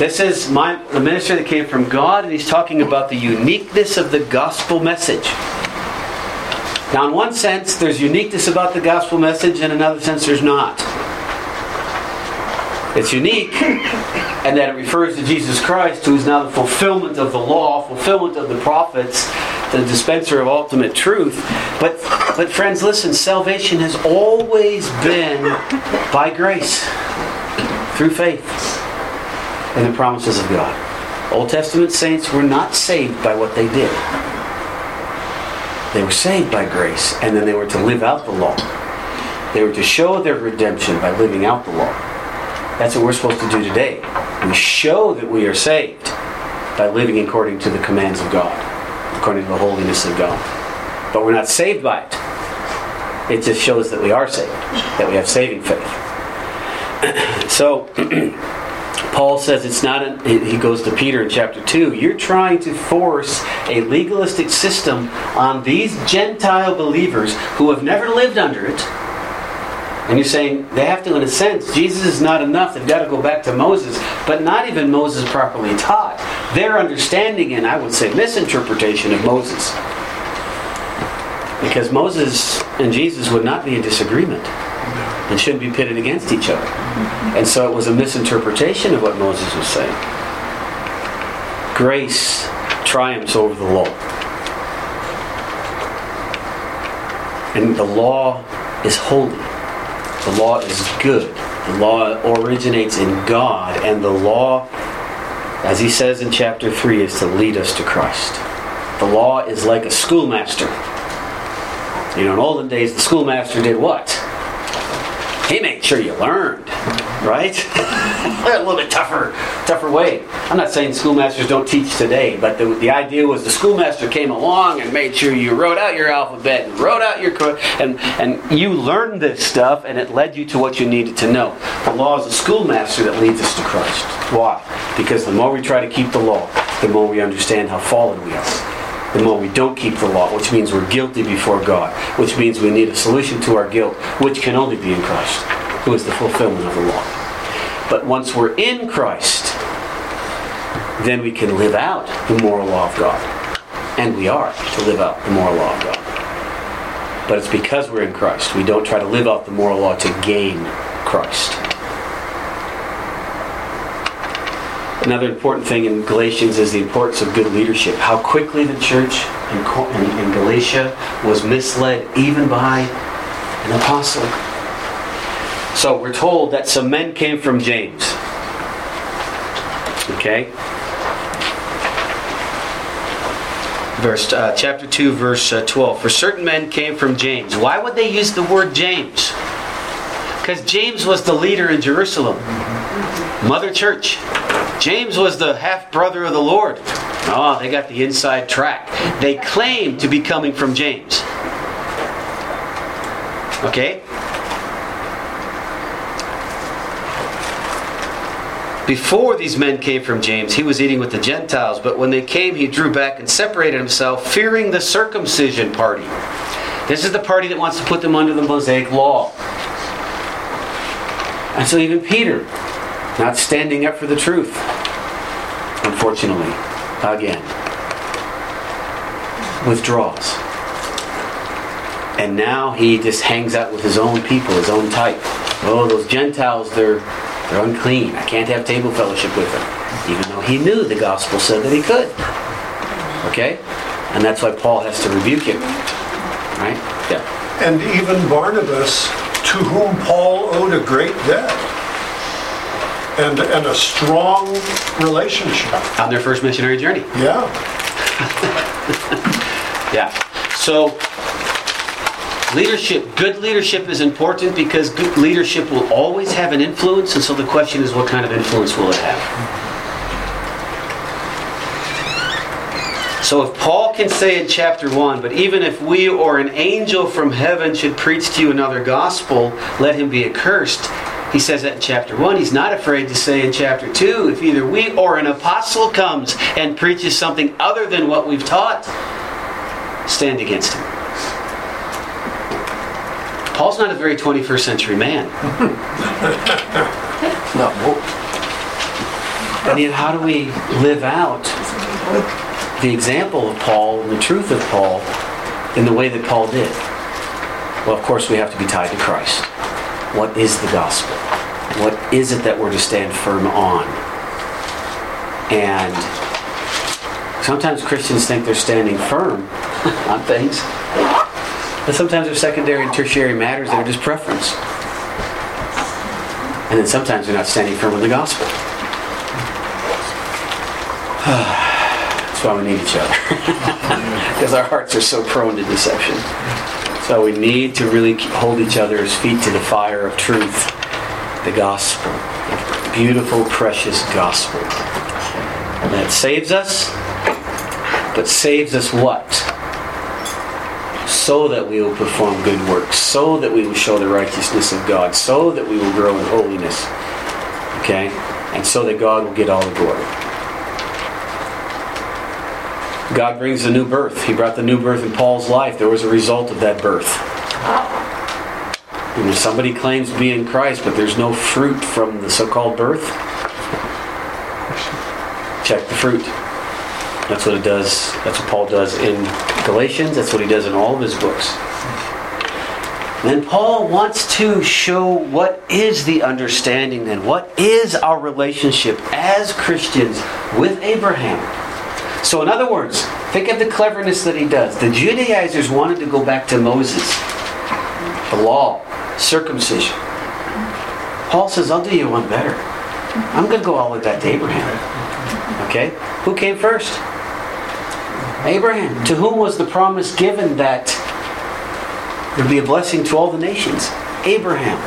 this is my the minister that came from God, and he's talking about the uniqueness of the gospel message. Now, in one sense, there's uniqueness about the gospel message, in another sense, there's not. It's unique and that it refers to Jesus Christ, who is now the fulfillment of the law, fulfillment of the prophets, the dispenser of ultimate truth. But, but friends, listen, salvation has always been by grace, through faith, in the promises of God. Old Testament saints were not saved by what they did. They were saved by grace, and then they were to live out the law. They were to show their redemption by living out the law. That's what we're supposed to do today. We show that we are saved by living according to the commands of God, according to the holiness of God. But we're not saved by it. It just shows that we are saved, that we have saving faith. <clears throat> so, <clears throat> Paul says it's not, a, he goes to Peter in chapter 2, you're trying to force a legalistic system on these Gentile believers who have never lived under it. And you're saying they have to, in a sense, Jesus is not enough. They've got to go back to Moses, but not even Moses properly taught. Their understanding and I would say misinterpretation of Moses. Because Moses and Jesus would not be in disagreement and shouldn't be pitted against each other. And so it was a misinterpretation of what Moses was saying. Grace triumphs over the law. And the law is holy. The law is good. The law originates in God, and the law, as he says in chapter 3, is to lead us to Christ. The law is like a schoolmaster. You know, in olden days, the schoolmaster did what? He made sure you learned, right? <laughs> a little bit tougher, tougher way. I'm not saying schoolmasters don't teach today, but the, the idea was the schoolmaster came along and made sure you wrote out your alphabet and wrote out your and and you learned this stuff, and it led you to what you needed to know. The law is a schoolmaster that leads us to Christ. Why? Because the more we try to keep the law, the more we understand how fallen we are the more we don't keep the law, which means we're guilty before God, which means we need a solution to our guilt, which can only be in Christ, who is the fulfillment of the law. But once we're in Christ, then we can live out the moral law of God. And we are to live out the moral law of God. But it's because we're in Christ. We don't try to live out the moral law to gain Christ. Another important thing in Galatians is the importance of good leadership. How quickly the church in, Galatia was misled, even by an apostle. So we're told that some men came from James. Okay? Verse, uh, chapter 2, verse uh, 12. For certain men came from James. Why would they use the word James? Because James was the leader in Jerusalem. Mother Church. James was the half brother of the Lord. Oh, they got the inside track. They claim to be coming from James. Okay? Before these men came from James, he was eating with the Gentiles, but when they came, he drew back and separated himself, fearing the circumcision party. This is the party that wants to put them under the Mosaic law. And so even Peter, not standing up for the truth, unfortunately, again, withdraws. And now he just hangs out with his own people, his own type. Oh, those Gentiles, they're they're unclean. I can't have table fellowship with them. Even though he knew the gospel said that he could. Okay? And that's why Paul has to rebuke him. Right? Yeah. And even Barnabas, to whom Paul owed a great debt and, and a strong relationship. On their first missionary journey. Yeah. <laughs> Yeah. So leadership, good leadership is important because good leadership will always have an influence, and so the question is what kind of influence will it have? So if Paul can say in chapter 1, but even if we or an angel from heaven should preach to you another gospel, let him be accursed. He says that in chapter 1. He's not afraid to say in chapter 2, if either we or an apostle comes and preaches something other than what we've taught, stand against him. Paul's not a very 21st century man. <laughs> No, And yet, how do we live out the example of Paul and the truth of Paul in the way that Paul did? Well, of course, we have to be tied to Christ. What is the gospel? What is it that we're to stand firm on? And sometimes Christians think they're standing firm <laughs> on things, but sometimes they're secondary and tertiary matters that are just preference. And then sometimes they're not standing firm in the gospel. <sighs> That's why we need each other. <laughs> because our hearts are so prone to deception. So we need to really hold each other's feet to the fire of truth, the gospel, beautiful, precious gospel. That saves us, but saves us what? So that we will perform good works, so that we will show the righteousness of God, so that we will grow in holiness. Okay? And so that God will get all the glory. God brings a new birth. He brought the new birth in Paul's life. There was a result of that birth. And if somebody claims to be in Christ, but there's no fruit from the so called birth, check the fruit. That's what it does. That's what Paul does in Galatians. That's what he does in all of his books. Then Paul wants to show what is the understanding then, what is our relationship as Christians with Abraham. So, in other words, think of the cleverness that he does. The Judaizers wanted to go back to Moses, the law, circumcision. Paul says, I'll do you one better. I'm going to go all the way back to Abraham. Okay? Who came first? Abraham. To whom was the promise given that there would be a blessing to all the nations? Abraham.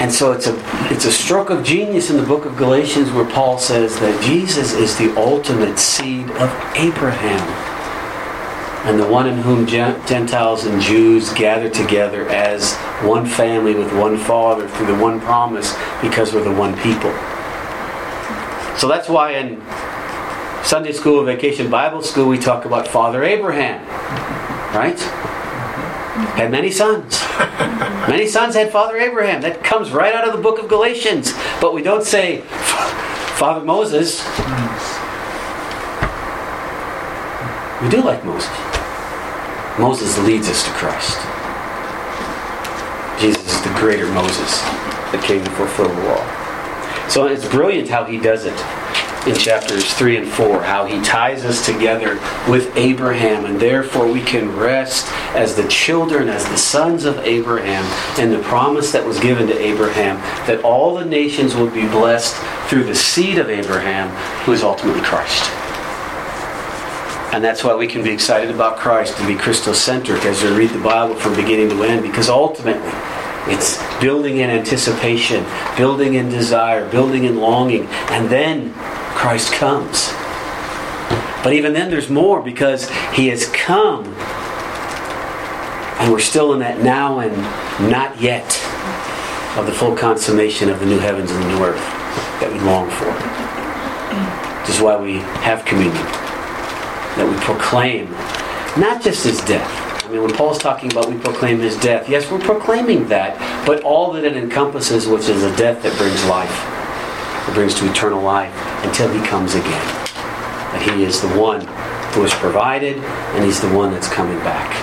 And so it's a it's a stroke of genius in the book of Galatians where Paul says that Jesus is the ultimate seed of Abraham. And the one in whom Gentiles and Jews gather together as one family with one father through the one promise because we're the one people. So that's why in Sunday school, vacation Bible school, we talk about Father Abraham. Right? Had many sons. Many sons had Father Abraham. That comes right out of the book of Galatians. But we don't say Father Moses. We do like Moses. Moses leads us to Christ. Jesus is the greater Moses that came to fulfill the law. So it's brilliant how he does it in chapters 3 and 4, how he ties us together with Abraham, and therefore we can rest as the children, as the sons of Abraham, and the promise that was given to Abraham that all the nations would be blessed through the seed of Abraham, who is ultimately Christ. And that's why we can be excited about Christ and be Christocentric as we read the Bible from beginning to end, because ultimately it's building in anticipation, building in desire, building in longing, and then Christ comes. But even then, there's more because He has come And we're still in that now and not yet of the full consummation of the new heavens and the new earth that we long for. This is why we have communion, that we proclaim not just his death. I mean, when Paul's talking about we proclaim his death, yes, we're proclaiming that, but all that it encompasses, which is a death that brings life, that brings to eternal life until he comes again. That he is the one who has provided, and he's the one that's coming back.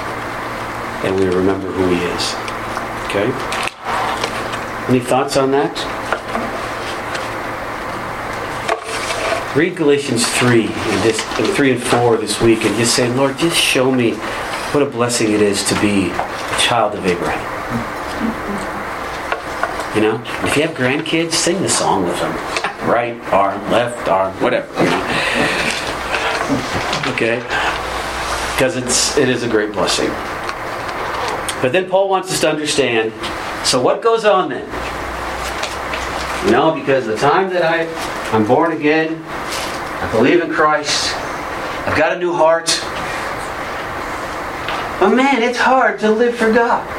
And we remember who he is. Okay? Any thoughts on that? Read Galatians 3 and this, and 3 and 4 this week and just say, Lord, just show me what a blessing it is to be a child of Abraham. You know, if you have grandkids, sing the song with them. <laughs> Right arm, left arm, whatever. You know? Okay? Because it's it is a great blessing. But then Paul wants us to understand, so what goes on then? You know, because the time that I, I'm born again, I believe in Christ, I've got a new heart. But man, it's hard to live for God.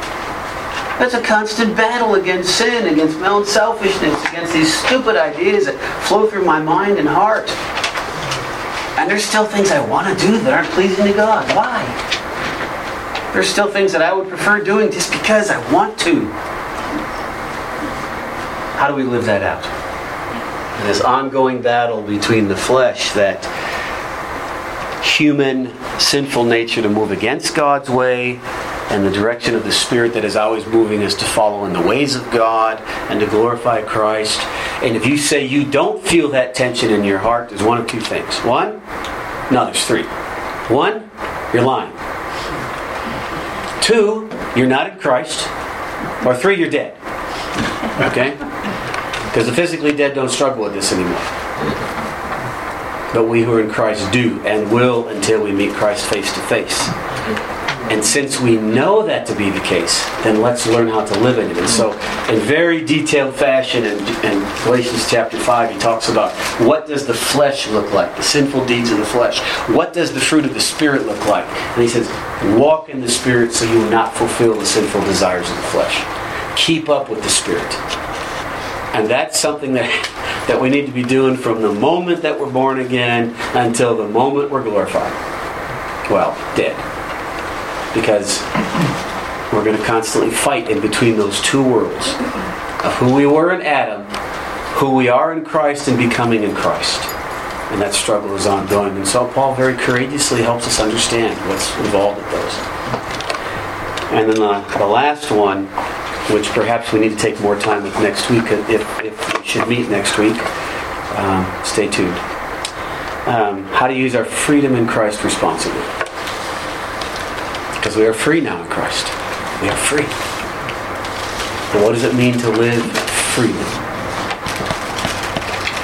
That's a constant battle against sin, against my own selfishness, against these stupid ideas that flow through my mind and heart. And there's still things I want to do that aren't pleasing to God. Why? There's still things that I would prefer doing just because I want to. How do we live that out? This ongoing battle between the flesh, that human sinful nature to move against God's way, and the direction of the Spirit that is always moving us to follow in the ways of God and to glorify Christ. And if you say you don't feel that tension in your heart, there's one of two things. One, no, there's three. One, you're lying. Two, you're not in Christ. Or three, you're dead. Okay? Because the physically dead don't struggle with this anymore. But we who are in Christ do and will until we meet Christ face to face. And since we know that to be the case, then let's learn how to live in it. And so, in very detailed fashion, in, in Galatians chapter 5, he talks about what does the flesh look like, the sinful deeds of the flesh. What does the fruit of the Spirit look like? And he says, walk in the Spirit so you will not fulfill the sinful desires of the flesh. Keep up with the Spirit. And that's something that, <laughs> that we need to be doing from the moment that we're born again until the moment we're glorified. Well, dead because we're going to constantly fight in between those two worlds of who we were in Adam, who we are in Christ, and becoming in Christ. And that struggle is ongoing. And so Paul very courageously helps us understand what's involved with those. And then the, the last one, which perhaps we need to take more time with next week, if, if we should meet next week, um, stay tuned. Um, how to use our freedom in Christ responsibly. Because we are free now in Christ. We are free. But what does it mean to live freely?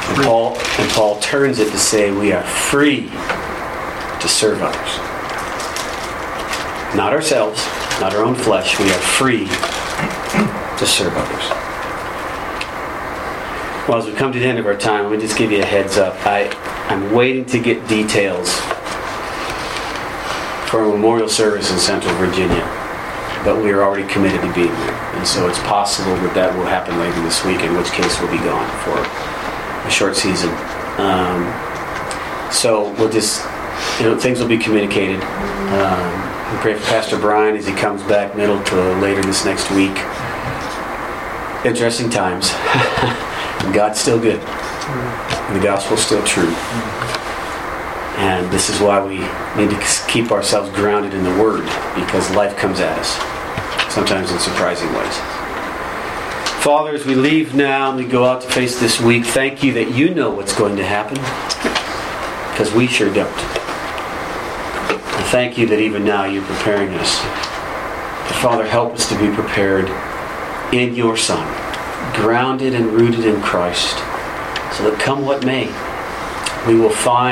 And Paul, and Paul turns it to say we are free to serve others. Not ourselves, not our own flesh. We are free to serve others. Well, as we come to the end of our time, let me just give you a heads up. I, I'm waiting to get details for a memorial service in Central Virginia, but we are already committed to being there. And so it's possible that that will happen later this week, in which case we'll be gone for a short season. Um, so we'll just, you know, things will be communicated. Um, we pray for Pastor Brian as he comes back middle to later this next week. Interesting times. <laughs> God's still good. And the gospel's still true. And this is why we need to keep ourselves grounded in the Word, because life comes at us, sometimes in surprising ways. Father, as we leave now and we go out to face this week, thank you that you know what's going to happen, because we sure don't. And thank you that even now you're preparing us. But Father, help us to be prepared in your Son, grounded and rooted in Christ, so that come what may, we will find